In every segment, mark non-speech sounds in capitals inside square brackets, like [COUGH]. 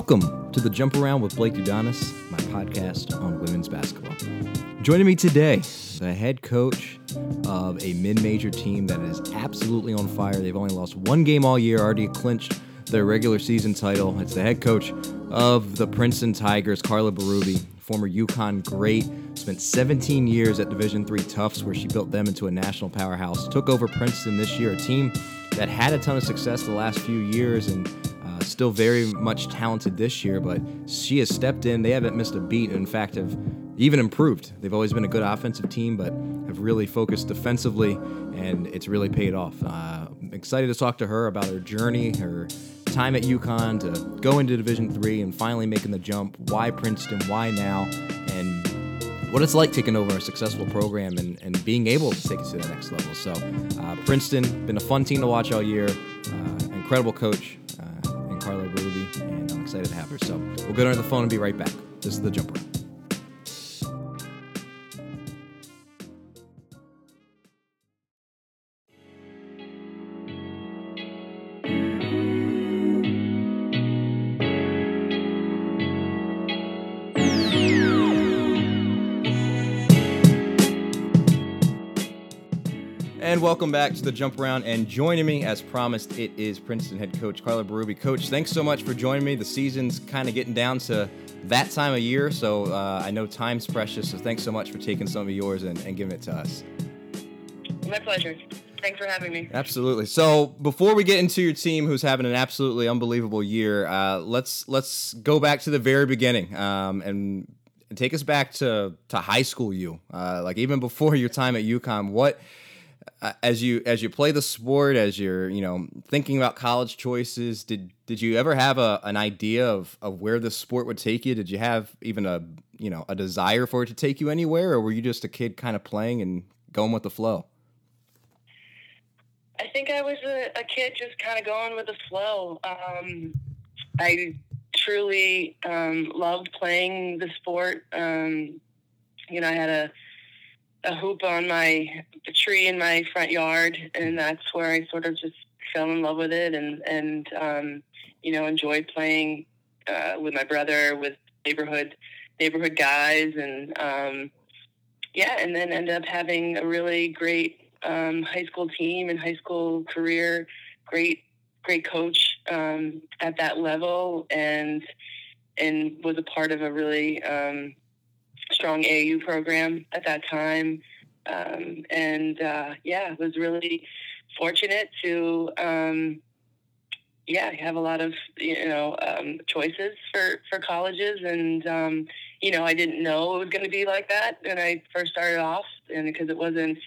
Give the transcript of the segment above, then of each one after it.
Welcome to the Jump Around with Blake Udonis, my podcast on women's basketball. Joining me today, the head coach of a mid-major team that is absolutely on fire. They've only lost one game all year, already clinched their regular season title. It's the head coach of the Princeton Tigers, Carla Berube, former UConn great. Spent 17 years at Division Three Tufts, where she built them into a national powerhouse. Took over Princeton this year, a team that had a ton of success the last few years and still very much talented this year. But she has stepped in. They haven't missed a beat. In fact, have even improved. They've always been a good offensive team, but have really focused defensively, and it's really paid off. Uh, excited to talk to her about her journey, her time at UConn to go into Division Three and finally making the jump. Why Princeton? Why now? And what it's like taking over a successful program and, and being able to take it to the next level. So, uh, Princeton, been a fun team to watch all year. Uh, incredible coach uh, Carla and I'm excited to have her. So, we'll go to the phone and be right back. This is the Jump Around. Welcome back to the Jump Around. And joining me, as promised, it is Princeton head coach Carla Berube. Coach, thanks so much for joining me. The season's kind of getting down to that time of year, so uh, I know time's precious. So thanks so much for taking some of yours and, and giving it to us. My pleasure. Thanks for having me. Absolutely. So before we get into your team, who's having an absolutely unbelievable year, uh, let's let's go back to the very beginning um, and take us back to to high school. You uh, like even before your time at UConn, what as you as you play the sport, as you're you know thinking about college choices, did did you ever have a an idea of of where the sport would take you? Did you have even a you know a desire for it to take you anywhere, or were you just a kid kind of playing and going with the flow? I think I was a, a kid just kind of going with the flow. Um, I truly um, loved playing the sport. Um, you know, I had a a hoop on my tree in my front yard, and that's where I sort of just fell in love with it, and and um, you know enjoyed playing uh, with my brother, with neighborhood neighborhood guys, and um, yeah, and then ended up having a really great um, high school team and high school career. Great, great coach um, at that level, and and was a part of a really um, strong AAU program at that time. Um, and uh, yeah, was really fortunate to um, yeah have a lot of you know um, choices for for colleges, and um, you know I didn't know it was going to be like that when I first started off, and because it wasn't.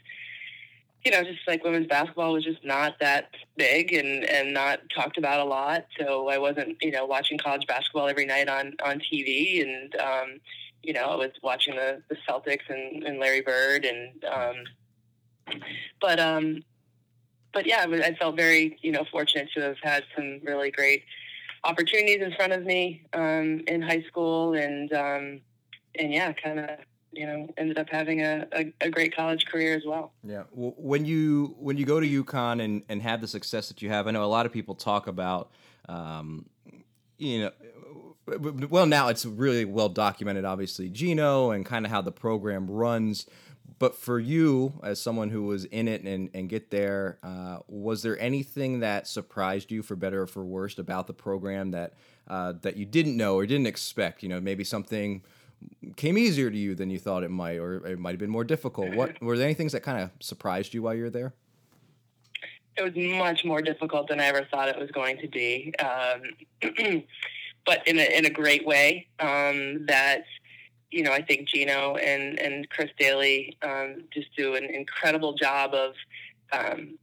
You know, just like women's basketball was just not that big and, and not talked about a lot. So I wasn't, you know, watching college basketball every night on, on TV. And, um, you know, I was watching the, the Celtics and, and Larry Bird and, um, but, um, but yeah, I felt very, you know, fortunate to have had some really great opportunities in front of me, um, in high school and, um, and yeah, kind of, you know, ended up having a, a, a, great college career as well. Yeah. Well, when you, when you go to UConn and, and have the success that you have, I know a lot of people talk about, um, you know, well now it's really well documented obviously gino and kind of how the program runs. But for you as someone who was in it and, and get there uh, was there anything that surprised you for better or for worse about the program that uh, that you didn't know or didn't expect? You know maybe something came easier to you than you thought it might or it might have been more difficult. What were there any things that kind of surprised you while you were there? It was much more difficult than i ever thought it was going to be. Um, [CLEARS THROAT] but in a in a great way. Um, that you know, I think Gino and and Chris Dailey um, just do an incredible job of um,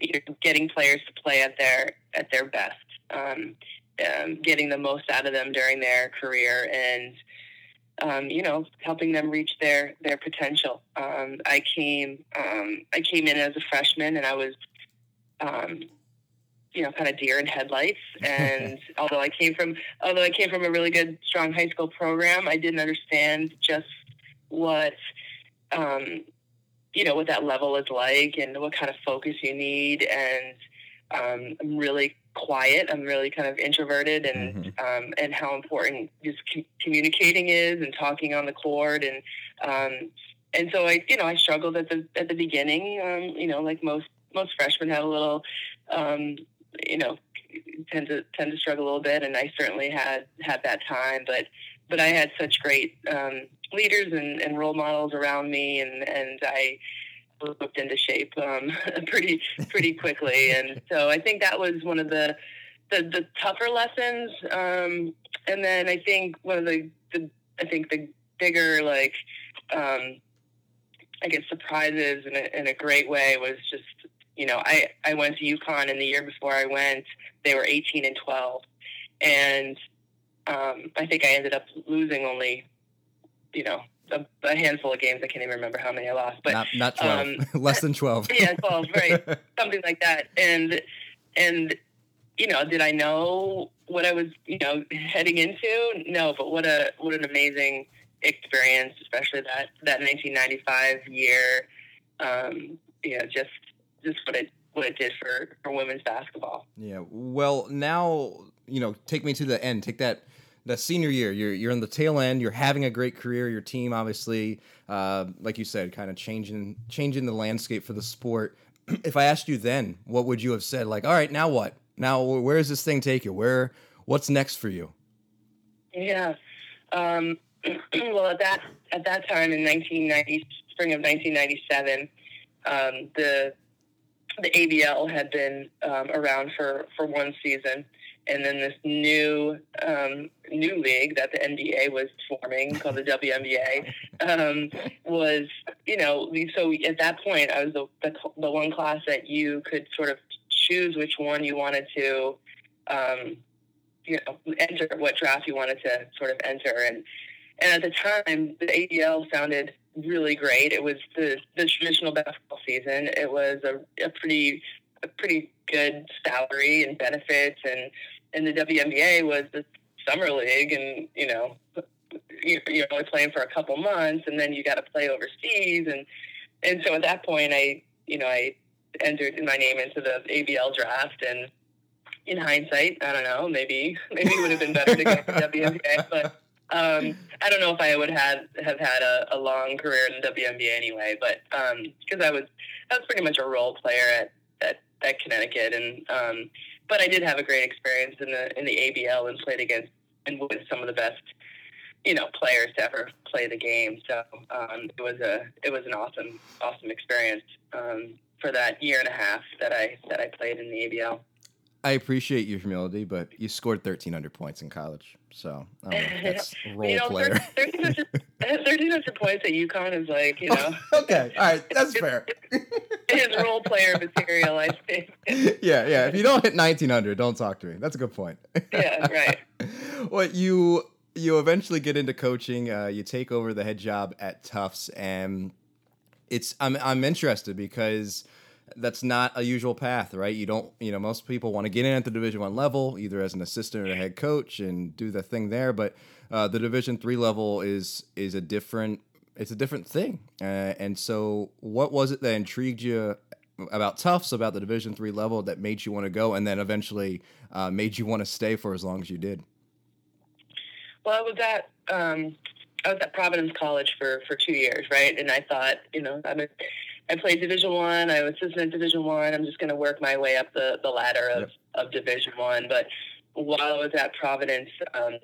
you know, getting players to play at their at their best, um, um, getting the most out of them during their career, and um, you know, helping them reach their their potential. Um, I came I came in as a freshman, and I was you know, kind of deer in headlights. [LAUGHS] And although I came from, although I came from a really good, strong high school program, I didn't understand just what, um, you know, what that level is like and what kind of focus you need. And um, I'm really quiet. I'm really kind of introverted, and Mhm. um, and how important just c- communicating is and talking on the court, and um, and so I you know I struggled at the at the beginning. Um, you know, like most most freshmen have a little, um, you know, tend to tend to struggle a little bit, and I certainly had had that time, but but I had such great um, leaders and, and role models around me, and and I looked into shape um, [LAUGHS] pretty pretty quickly, and so I think that was one of the the, the tougher lessons. Um, and then I think one of the, the I think the bigger like um, I guess surprises in a, in a great way was just you know I I went to UConn and the year before I went they were 18 and 12, and um, I think I ended up losing only you know a, a handful of games. I can't even remember how many I lost, but not not twelve, um, [LAUGHS] less than twelve. yeah, 12, [LAUGHS] right. something like that. And and you know, did I know what I was you know heading into? No, but what a what an amazing experience, especially that that 1995 year. Um, you know, just just what it what it did for for women's basketball. Yeah. Well, now you know. Take me to the end. Take that. The senior year, you're you're in the tail end. You're having a great career. Your team, obviously, uh, like you said, kind of changing changing the landscape for the sport. [CLEARS THROAT] if I asked you then, what would you have said? Like, all right, now what? Now where does this thing take you? Where what's next for you? Yeah. Um, [CLEARS THROAT] well, at that at that time in 1990, spring of 1997, um, the the ABL had been um, around for, for one season, and then this new um, new league that the NBA was forming, called the WNBA, um, was you know so at that point I was the, the the one class that you could sort of choose which one you wanted to. Um, you know, enter what draft you wanted to sort of enter, and and at the time, the ABL sounded really great. It was the, the traditional basketball season. It was a, a pretty a pretty good salary and benefits, and and the WNBA was the summer league, and you know you- you're only playing for a couple months, and then you got to play overseas, and and so at that point, I you know I entered my name into the ABL draft, and in hindsight, I don't know, maybe maybe it would have been better to go for WNBA, but um, I don't know if I would have have had a, a long career in the WNBA anyway. But because I was I was pretty much a role player at at, at Connecticut, and um, but I did have a great experience in the in the ABL and played against and with some of the best you know players to ever play the game. So um, it was a it was an awesome awesome experience um, for that year and a half that I that I played in the ABL. I appreciate your humility, but you scored 1,300 points in college, so know, [LAUGHS] that's role you know, player. 1300 [LAUGHS] points at UConn is like, you know, [LAUGHS] okay, all right, that's fair. his role player material, I think. yeah, yeah. If you don't hit 1900, don't talk to me. That's a good point. Yeah, right. well, you you eventually get into coaching. Uh, you take over the head job at Tufts, and it's I'm I'm interested because that's not a usual path, right? You don't, you know, most people want to get in at the Division One level, either as an assistant or a head coach, and do the thing there. But uh, the Division Three level is is a different it's a different thing. Uh, and so, what was it that intrigued you about Tufts, about the Division Three level, that made you want to go, and then eventually uh, made you want to stay for as long as you did? Well, I was at um, I was at Providence College for for two years, right? And I thought, you know, I'm a, I played Division One. I, I was assistant Division One. I'm just going to work my way up the the ladder of Yep. of Division One. But while I was at Providence, um,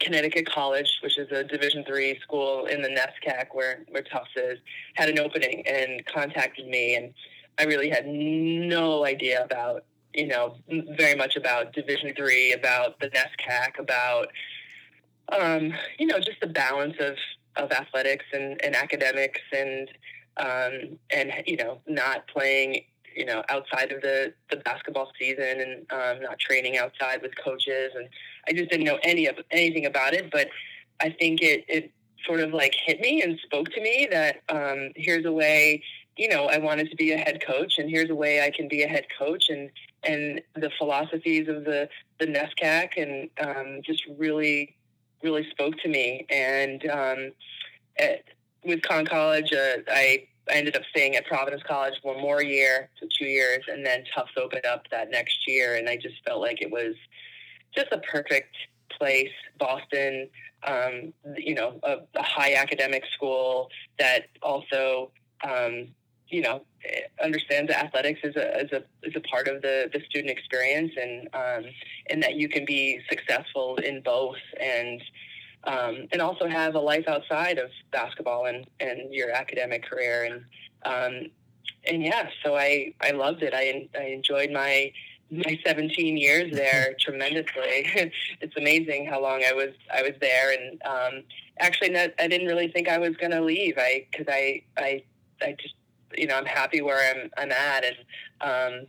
Connecticut College, which is a Division three school in the NESCAC where where Tufts is, had an opening and contacted me, and I really had no idea about you know very much about Division three, about the NESCAC, about um, you know just the balance of of athletics and, and academics and um, and you know not playing you know outside of the, the basketball season and um, not training outside with coaches. And I just didn't know any of anything about it but I think it, it sort of like hit me and spoke to me that um, here's a way you know I wanted to be a head coach and here's a way I can be a head coach. And and the philosophies of the the NESCAC and um, just really really spoke to me. And um, at, with Conn College uh, I I ended up staying at Providence College one more year, so two years, and then Tufts opened up that next year, and I just felt like it was just a perfect place. Boston, um, you know, a, a, high academic school that also, um, you know, understands that athletics is a, is a, is a part of the, the student experience and, um, and that you can be successful in both and, um, and also have a life outside of basketball and, and your academic career. And, um, and yeah, so I, I loved it. I, I enjoyed my, my 17 years there [LAUGHS] tremendously. [LAUGHS] it's amazing how long I was I was there, and um, actually, not, I didn't really think I was going to leave. I because I I I just you know I'm happy where I'm I'm at, and um,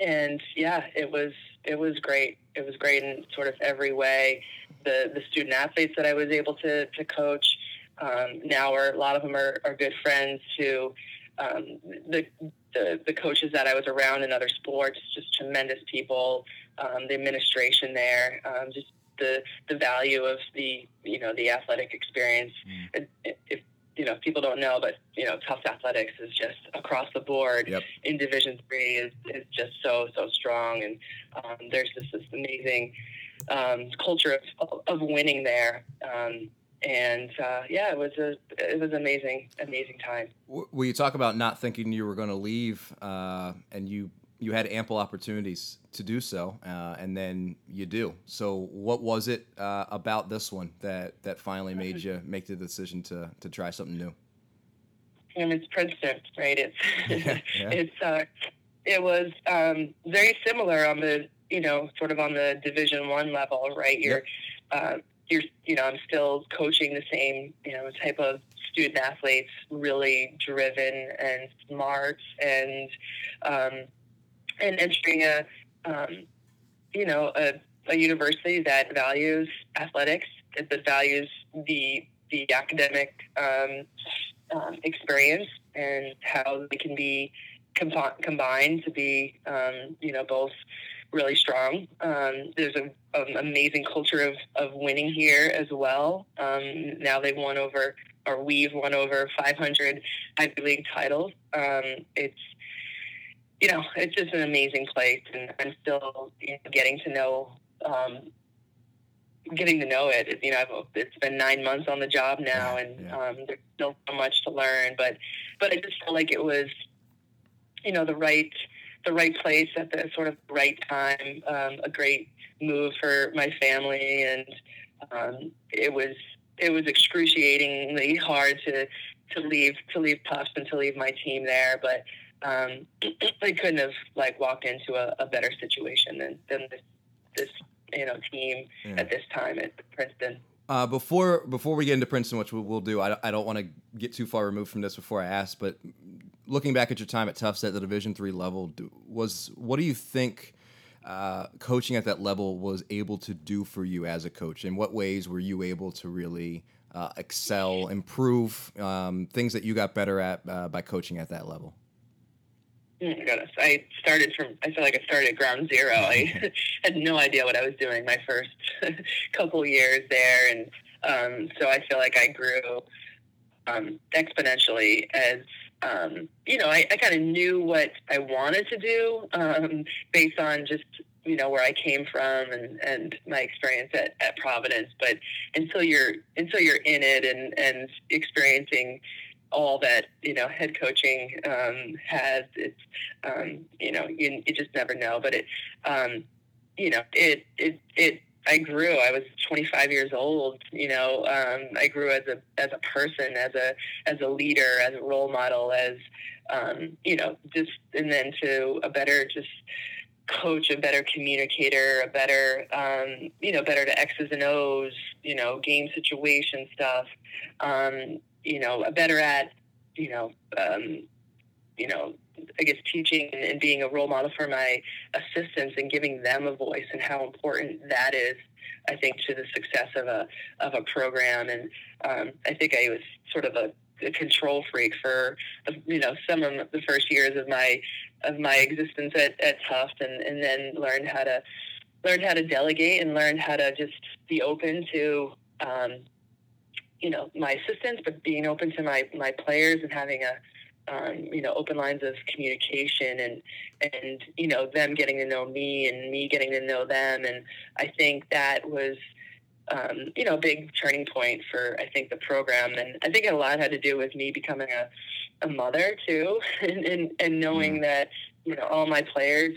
and yeah, it was it was great. It was great in sort of every way. The the student athletes that I was able to to coach um, now are a lot of them are, are good friends to um, the the, the coaches that I was around in other sports, just tremendous people. Um, the administration there, um, just the the value of the you know the athletic experience. Mm. If you know people don't know, but you know Tufts athletics is just across the board yep. in Division Three is is just so so strong, and um, there's just this amazing um, culture of, of winning there. Um, and uh, yeah, it was a it was amazing, amazing time. Well, you talk about not thinking you were going to leave, uh, and you you had ample opportunities to do so, uh, and then you do. So, what was it uh, about this one that that finally made you [LAUGHS] make the decision to to try something new? And it's Princeton, right? It's [LAUGHS] yeah, yeah. [LAUGHS] it's uh, it was um, very similar on the you know sort of on the Division One level, right? You're yep uh, you're, you know, I'm still coaching the same, you know, type of student athletes, really driven and smart, and um, and entering a, um, you know, a, a university that values athletics, that values the the academic um, um, experience and how they can be combined to be, um, you know, both really strong. Um, there's an amazing culture of, of winning here as well. Um, now they've won over, or we've won over 500 Ivy League titles. Um, it's, you know, it's just an amazing place, and I'm still you know, getting to know, um, getting to know it. You know, I've, it's been nine months on the job now, and. Um, there's still so much to learn. But, but I just felt like it was, you know, the right the right place at the sort of right time. Um, a great move for my family, and um, it was it was excruciatingly hard to to leave to leave Tufts and to leave my team there, but um, [CLEARS THROAT] I couldn't have like walked into a, a better situation than, than this, this you know team yeah. at this time at Princeton. Uh, before before we get into Princeton, which we'll, do, I, I don't want to get too far removed from this before I ask, but looking back at your time at Tufts at the Division three level, was what do you think uh, coaching at that level was able to do for you as a coach? In what ways were you able to really uh, excel, improve um, things that you got better at uh, by coaching at that level? Oh my goodness. I started from, I feel like I started at ground zero. I [LAUGHS] had no idea what I was doing my first [LAUGHS] couple years there. And um, so I feel like I grew um, exponentially as, um, you know, I, I kind of knew what I wanted to do um, based on just, you know, where I came from and, and my experience at, at Providence. But until you're, until you're in it and, and experiencing, all that you know head coaching um, has. It's um, you know you, you just never know, but it um, you know it it it. I grew. I was 25 years old. You know, um, I grew as a as a person, as a as a leader, as a role model, as um, you know, just and then to a better just coach, a better communicator, a better, um, you know, better to X's and O's, you know, game situation stuff. Um, you know, a better at, you know, um, you know, I guess teaching and being a role model for my assistants and giving them a voice and how important that is. I think to the success of a of a program, and um, I think I was sort of a, a control freak for you know some of the first years of my of my existence at, at Tufts, and, and then learned how to learn how to delegate and learn how to just be open to um, you know my assistants, but being open to my my players and having a um, you know open lines of communication and and you know them getting to know me and me getting to know them, and I think that was. Um, you know, a big turning point for I think the program, and I think a lot had to do with me becoming a, a mother too, [LAUGHS] and, and and knowing mm. that you know all my players,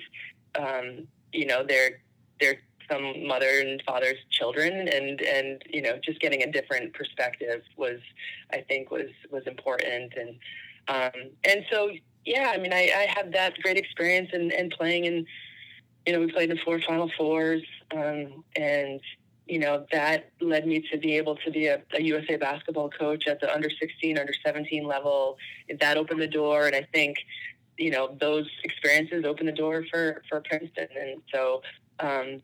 um, you know, they're they're some mother and father's children and and you know just getting a different perspective was I think was was important and um, and so yeah I mean I, I had that great experience in, in playing and, you know we played in four final fours um, and you know that led me to be able to be a, a USA basketball coach at the under 16 under 17 level. That opened the door and I think you know those experiences opened the door for for Princeton. And so um,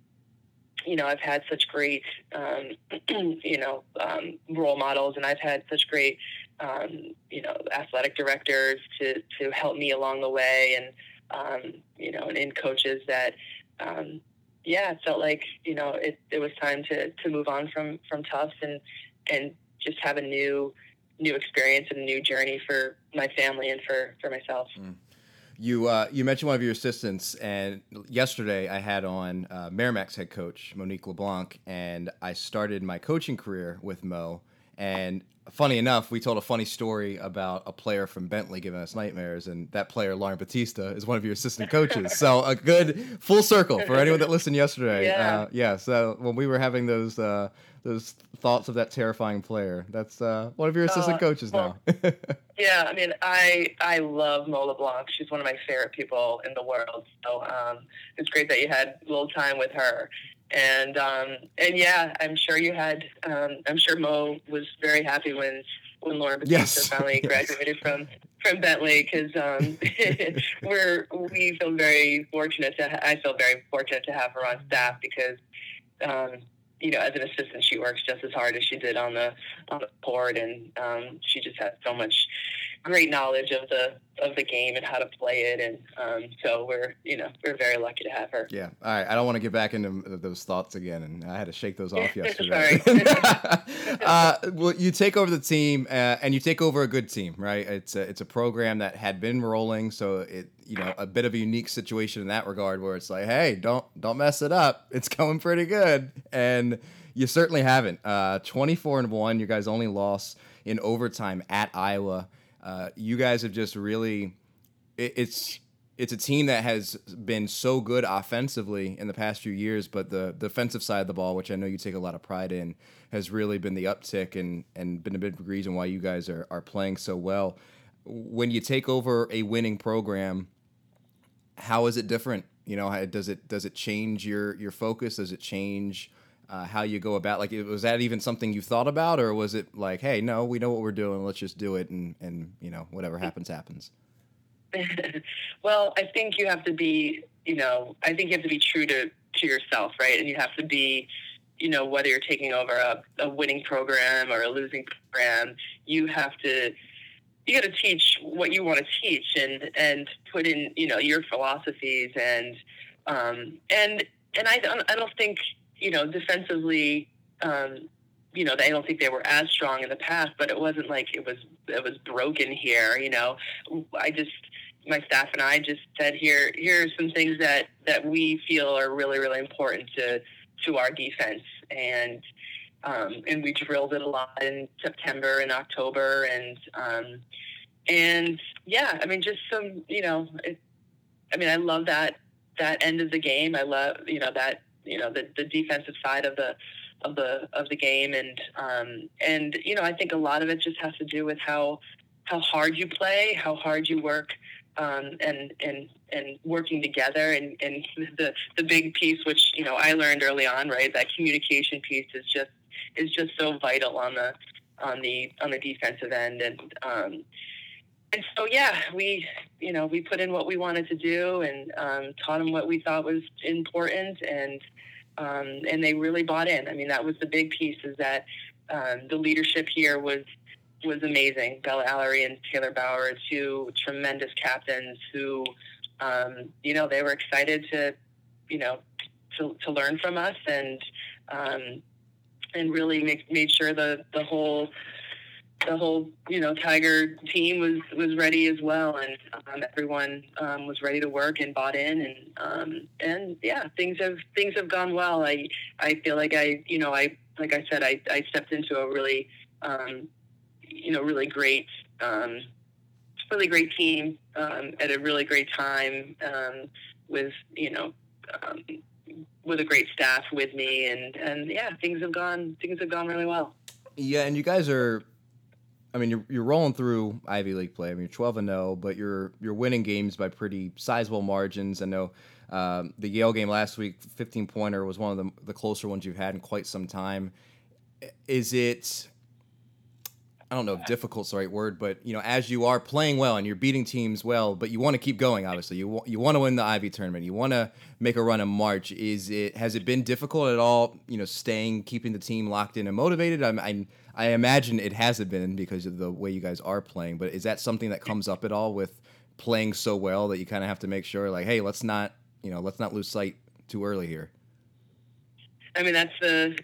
you know, I've had such great, um, [CLEARS THROAT] you know, um, role models, and I've had such great, um, you know, athletic directors to to help me along the way, and um, you know, and, and coaches that, um, yeah, it felt like you know it, it was time to to move on from from Tufts and and just have a new new experience and a new journey for my family and for for myself. Mm. You uh, you mentioned one of your assistants, and yesterday I had on uh, Merrimack's head coach Monique LeBlanc, and I started my coaching career with Mo. And funny enough, we told a funny story about a player from Bentley giving us nightmares, and that player, Lauren Battista, is one of your assistant coaches. so a good full circle for anyone that listened yesterday. Yeah. Uh, yeah. So when we were having those uh, those thoughts of that terrifying player. That's uh, one of your assistant uh, coaches well, now. [LAUGHS] yeah, I mean, I I love Mo LeBlanc. She's one of my favorite people in the world. So um, it's great that you had a little time with her. And um, and yeah, I'm sure you had. Um, I'm sure Mo was very happy when when Lauren Battista yes. finally [LAUGHS] graduated from from Bentley because um, [LAUGHS] we're we feel very fortunate to. I feel very fortunate to have her on staff because um, you know, as an assistant, she works just as hard as she did on the on the court, and um, she just has so much great knowledge of the of the game and how to play it, and um, so we're you know we're very lucky to have her. Yeah. All right. I don't want to get back into those thoughts again, and I had to shake those off [LAUGHS] yesterday. [LAUGHS] Uh, well, you take over the team, uh, and you take over a good team, right? It's a, it's a program that had been rolling, so it you know a bit of a unique situation in that regard, where it's like, hey, don't don't mess it up. It's going pretty good, and you certainly haven't. Uh, 24 and one. You guys only lost in overtime at Iowa. Uh, you guys have just really it, it's it's a team that has been so good offensively in the past few years, but the defensive side of the ball, which I know you take a lot of pride in, has really been the uptick and and been a big reason why you guys are are playing so well. When you take over a winning program, how is it different? You know, does it does it change your your focus? Does it change uh, how you go about? Like, was that even something you thought about, or was it like, hey, no, we know what we're doing, let's just do it, and and you know, whatever happens, happens. [LAUGHS] well, I think you have to be, you know, I think you have to be true to to yourself, right? And you have to be, you know, whether you're taking over a, a winning program or a losing program, you have to you got to teach what you want to teach and and put in you know your philosophies and um, and and I don't I don't think you know defensively um, you know I don't think they were as strong in the past but it wasn't like it was it was broken here you know. I just my staff and I just said here here are some things that that we feel are really really important to to our defense. And um, and we drilled it a lot in September and October and um, and yeah I mean just some you know it, I mean I love that that end of the game. I love you know that you know the, the defensive side of the of the of the game. And um, and you know I think a lot of it just has to do with how how hard you play how hard you work um, and and and working together. And, and the the big piece which you know I learned early on right that communication piece is just is just so vital on the on the on the defensive end. And um, and so yeah we you know we put in what we wanted to do and um, taught them what we thought was important. And um, and they really bought in I mean that was the big piece is that um, the leadership here was was amazing. Bella Alarie and Taylor Baur, two tremendous captains who, um, you know, they were excited to, you know, to, to learn from us and, um, and really make, made sure the the whole the whole you know Tiger team was was ready as well, and um, everyone um, was ready to work and bought in, and um, and yeah, things have things have gone well. I I feel like I you know I like I said I, I stepped into a really um, you know really great um, really great team um, at a really great time with you know with a great staff with me, and and yeah, things have gone things have gone really well. Yeah, and you guys are I mean, you're, you're rolling through Ivy League play. I mean, you're 12 and 0, but you're you're winning games by pretty sizable margins. I know um, the Yale game last week, 15 pointer, was one of the, the closer ones you've had in quite some time. Is it? I don't know if difficult's the right word, but you know, as you are playing well and you're beating teams well, but you want to keep going. Obviously, you you want to win the Ivy tournament. You want to make a run in March. Is it has it been difficult at all? You know, staying keeping the team locked in and motivated. I'm, I'm I imagine it hasn't been because of the way you guys are playing, but is that something that comes up at all with playing so well that you kind of have to make sure, like, hey, let's not, you know, let's not lose sight too early here? I mean, that's the,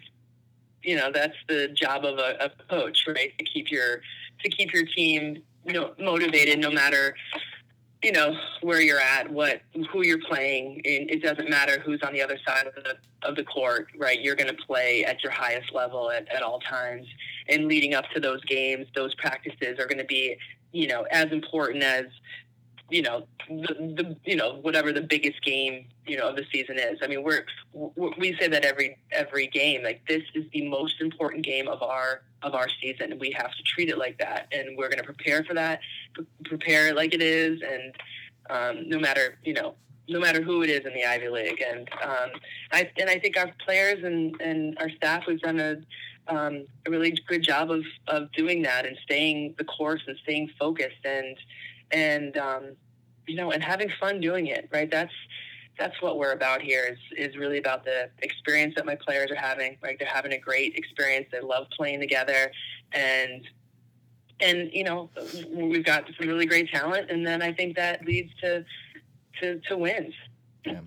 you know, that's the job of a, a coach, right? To keep your to keep your team, you know, motivated no matter you know where you're at, what who you're playing. And it doesn't matter who's on the other side of the of the court, right? You're going to play at your highest level at, at all times. And leading up to those games, those practices are going to be, you know, as important as you know the, the you know whatever the biggest game you know of the season is. I mean, we're we say that every every game like this is the most important game of our of our season. We have to treat it like that, and we're going to prepare for that, prepare like it is, and um, no matter you know no matter who it is in the Ivy League. And um, I and I think our players and, and our staff we've done a, um, a really good job of, of doing that and staying the course and staying focused and and um, you know and having fun doing it. Right. That's that's what we're about here is is really about the experience that my players are having. Right. They're having a great experience. They love playing together and and you know we've got some really great talent and then i think that leads to to, to wins yeah.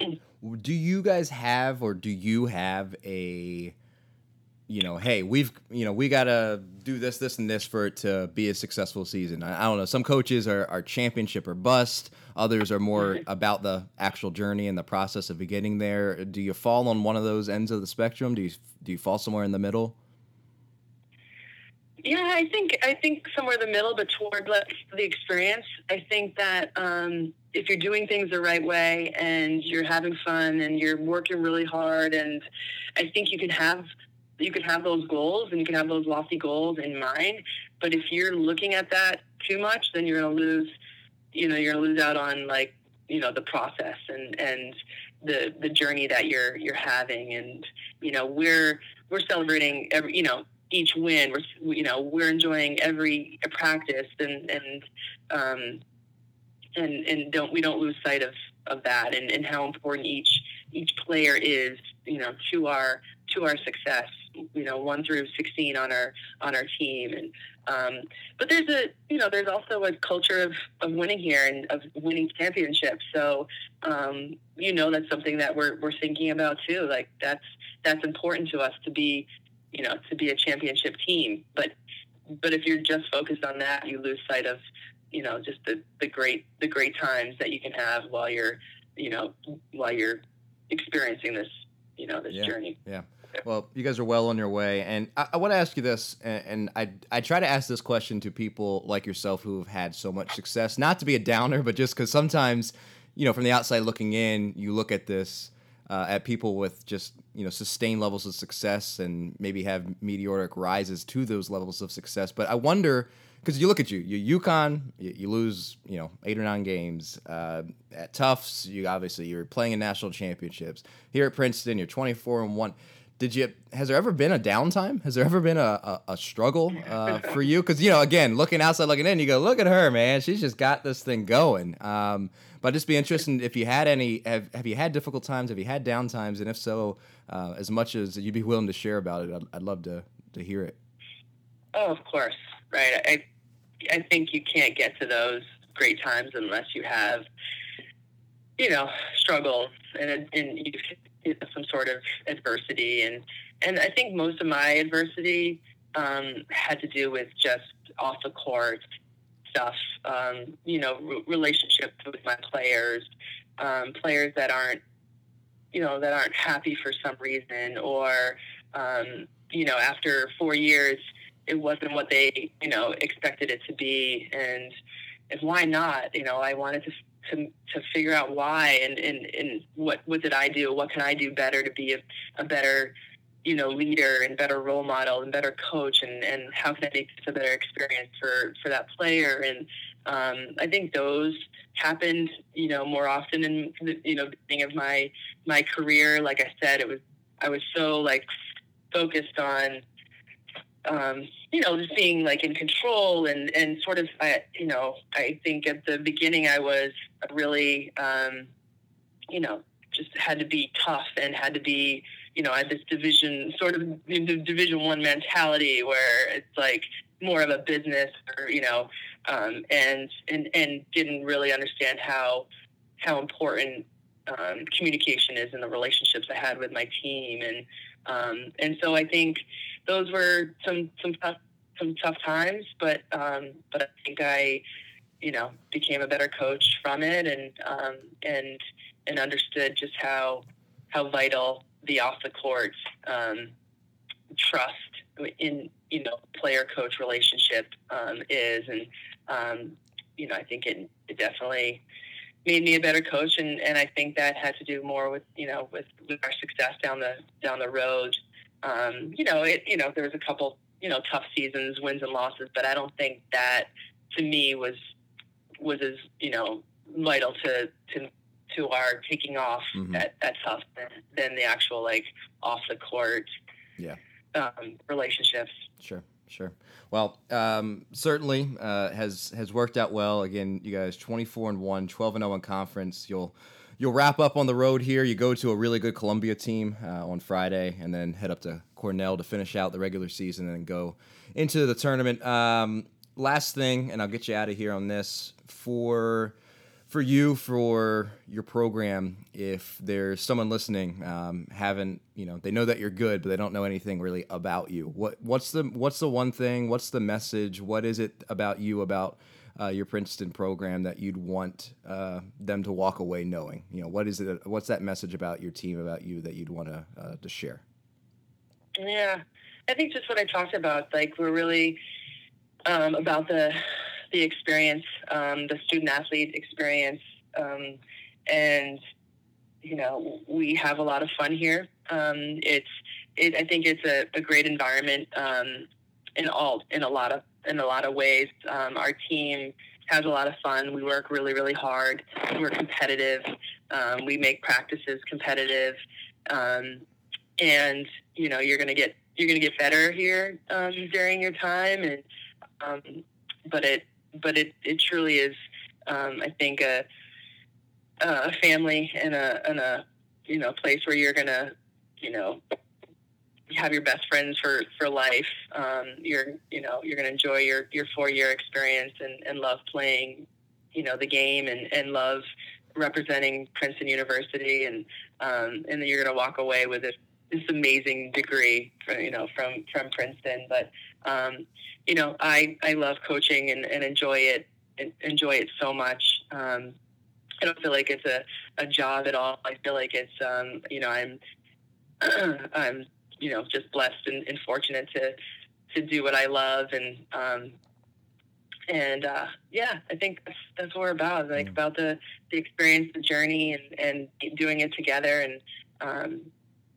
do you guys have or do you have a you know, hey, we've you know we gotta do this, this, and this for it to be a successful season. I, I don't know. Some coaches are, are championship or bust. Others are more [LAUGHS] about the actual journey and the process of getting there. Do you fall on one of those ends of the spectrum? Do you do you fall somewhere in the middle? Yeah, I think I think somewhere in the middle, but toward the experience. I think that um, if you're doing things the right way and you're having fun and you're working really hard, and I think you can have you can have those goals and you can have those lofty goals in mind. But if you're looking at that too much, then you're going to lose, you know, you're going to lose out on like, you know, the process and, and the, the journey that you're, you're having. And, you know, we're, we're celebrating every, you know, each win. We're, you know, we're enjoying every practice and, and, um, and, and don't, we don't lose sight of, of that and, and how important each, each player is, you know, to our, to our success you know one through 16 on our on our team. And um, but there's a you know there's also a culture of, of winning here and of winning championships. So um, you know that's something that we're, we're thinking about too. Like that's that's important to us to be you know to be a championship team. But but if you're just focused on that you lose sight of you know just the, the great the great times that you can have while you're you know while you're experiencing this you know this yeah. journey. Yeah well, you guys are well on your way, and I, I want to ask you this, and, and, I I try to ask this question to people like yourself who have had so much success, not to be a downer, but just because sometimes, you know, from the outside looking in, you look at this uh, at people with just you know sustained levels of success and maybe have meteoric rises to those levels of success. But I wonder because you look at you, you UConn, you, you, lose you know eight or nine games. Uh, at Tufts, you obviously you're playing in national championships. Here at Princeton, you're 24 and one did you has there ever been a downtime? Has there ever been a, a, a struggle uh, for you? Because you know again looking outside looking in you go look at her man. She's just got this thing going. Um, but just be interested if you had any have, have you had difficult times? Have you had downtimes? And if so uh, as much as you'd be willing to share about it I'd, I'd love to to hear it. Oh of course. Right. I i think you can't get to those great times unless you have you know struggles and and you some sort of adversity and and I think most of my adversity um, had to do with just off the court stuff. Um, you know, r- relationships with my players, um, players that aren't, you know, that aren't happy for some reason, or um, you know, after four years, it wasn't what they, you know, expected it to be, and and why not? You know, I wanted to to, to figure out why and, and, and what what did I do? What can I do better to be a, a better you know leader and better role model and better coach and, and how can I make this a better experience for for that player and um, I think those happened you know more often in the you know beginning of my my career like I said it was I was so like focused on um, you know, just being like in control and, and sort of, I, you know, I think at the beginning I was really, um, you know, just had to be tough and had to be, you know, had this division, sort of division one mentality where it's like more of a business or, you know, um, and, and, and didn't really understand how, how important um, communication is in the relationships I had with my team. And, um, and so I think those were some, some tough, some tough times, but, um, but I think I, you know, became a better coach from it and, um, and, and understood just how, how vital the off the court, um, trust in, you know, player coach relationship, um, is. And, um, you know, I think it, it definitely, made me a better coach, and, and I think that had to do more with you know with, with our success down the down the road. Um, you know, it you know there was a couple you know tough seasons, wins and losses, but I don't think that to me was was as you know vital to to to our taking off mm-hmm. at, at Tufts than, the actual like off the court yeah um, relationships. Sure. Sure. Well, um, certainly uh, has has worked out well. Again, you guys 24 and 1, 12 and 0 in conference. You'll you'll wrap up on the road here. You go to a really good Columbia team uh, on Friday, and then head up to Cornell to finish out the regular season, and go into the tournament. Um, last thing, and I'll get you out of here on this for for you for your program if there's someone listening um, haven't you know they know that you're good but they don't know anything really about you. What what's the what's the one thing what's the message what is it about you about uh, your princeton program that you'd want uh, them to walk away knowing? You know what is it what's that message about your team about you that you'd want to uh, to share? Yeah. I think just what i talked about like we're really um, about the the experience, um, the student athlete experience, um, and you know we have a lot of fun here. Um, it's it, I think it's a, a great environment um, in all in a lot of in a lot of ways. Um, our team has a lot of fun. We work really really hard. We're competitive. We make practices competitive, and you know you're gonna get you're gonna get better here during your time and. But it but it, it truly is, um, I think, a, a family and a, and a, you know, place where you're to, you know, have your best friends for, for life. Um, you're, you know, you're to enjoy your, your four year experience and, and love playing, you know, the game and, and love representing Princeton University. And, um, and then you're to walk away with this, this amazing degree, for, you know, from, from Princeton. But, um, you know, I, I love coaching and, and enjoy it and enjoy it so much. Um, I don't feel like it's a, a job at all. I feel like it's, um, you know, I'm, [CLEARS THROAT] I'm, you know, just blessed and, and, fortunate to, to do what I love. And, um, and, uh, yeah, I think that's, that's what we're about, like mm. about the, the experience, the journey and, and doing it together and, um,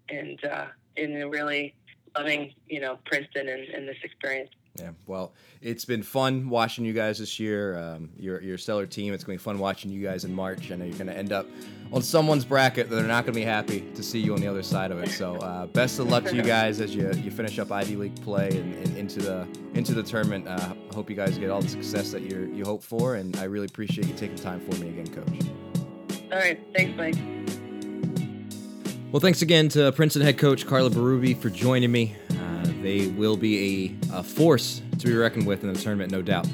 and, uh, and really loving, you know, Princeton and, and this experience. Yeah, well, it's been fun watching you guys this year. Um, you're, you're a stellar team. It's going to be fun watching you guys in March. I know you're going to end up on someone's bracket that they're not going to be happy to see you on the other side of it. So, uh, best of luck to you [LAUGHS] guys as you, you finish up Ivy League play and, and into the into the tournament. Uh, hope you guys get all the success that you you hope for, and I really appreciate you taking time for me again, Coach. All right, thanks, Mike. Well, thanks again to Princeton head coach Carla Berube for joining me. Uh, they will be a, a force to be reckoned with in the tournament, no doubt.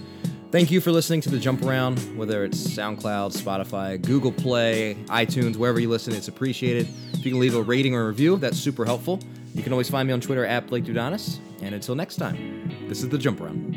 Thank you for listening to the Jump Around, whether it's SoundCloud, Spotify, Google Play, iTunes, wherever you listen, it's appreciated. If you can leave a rating or review, that's super helpful. You can always find me on Twitter at Blake Dudonis. And until next time, this is the Jump Around.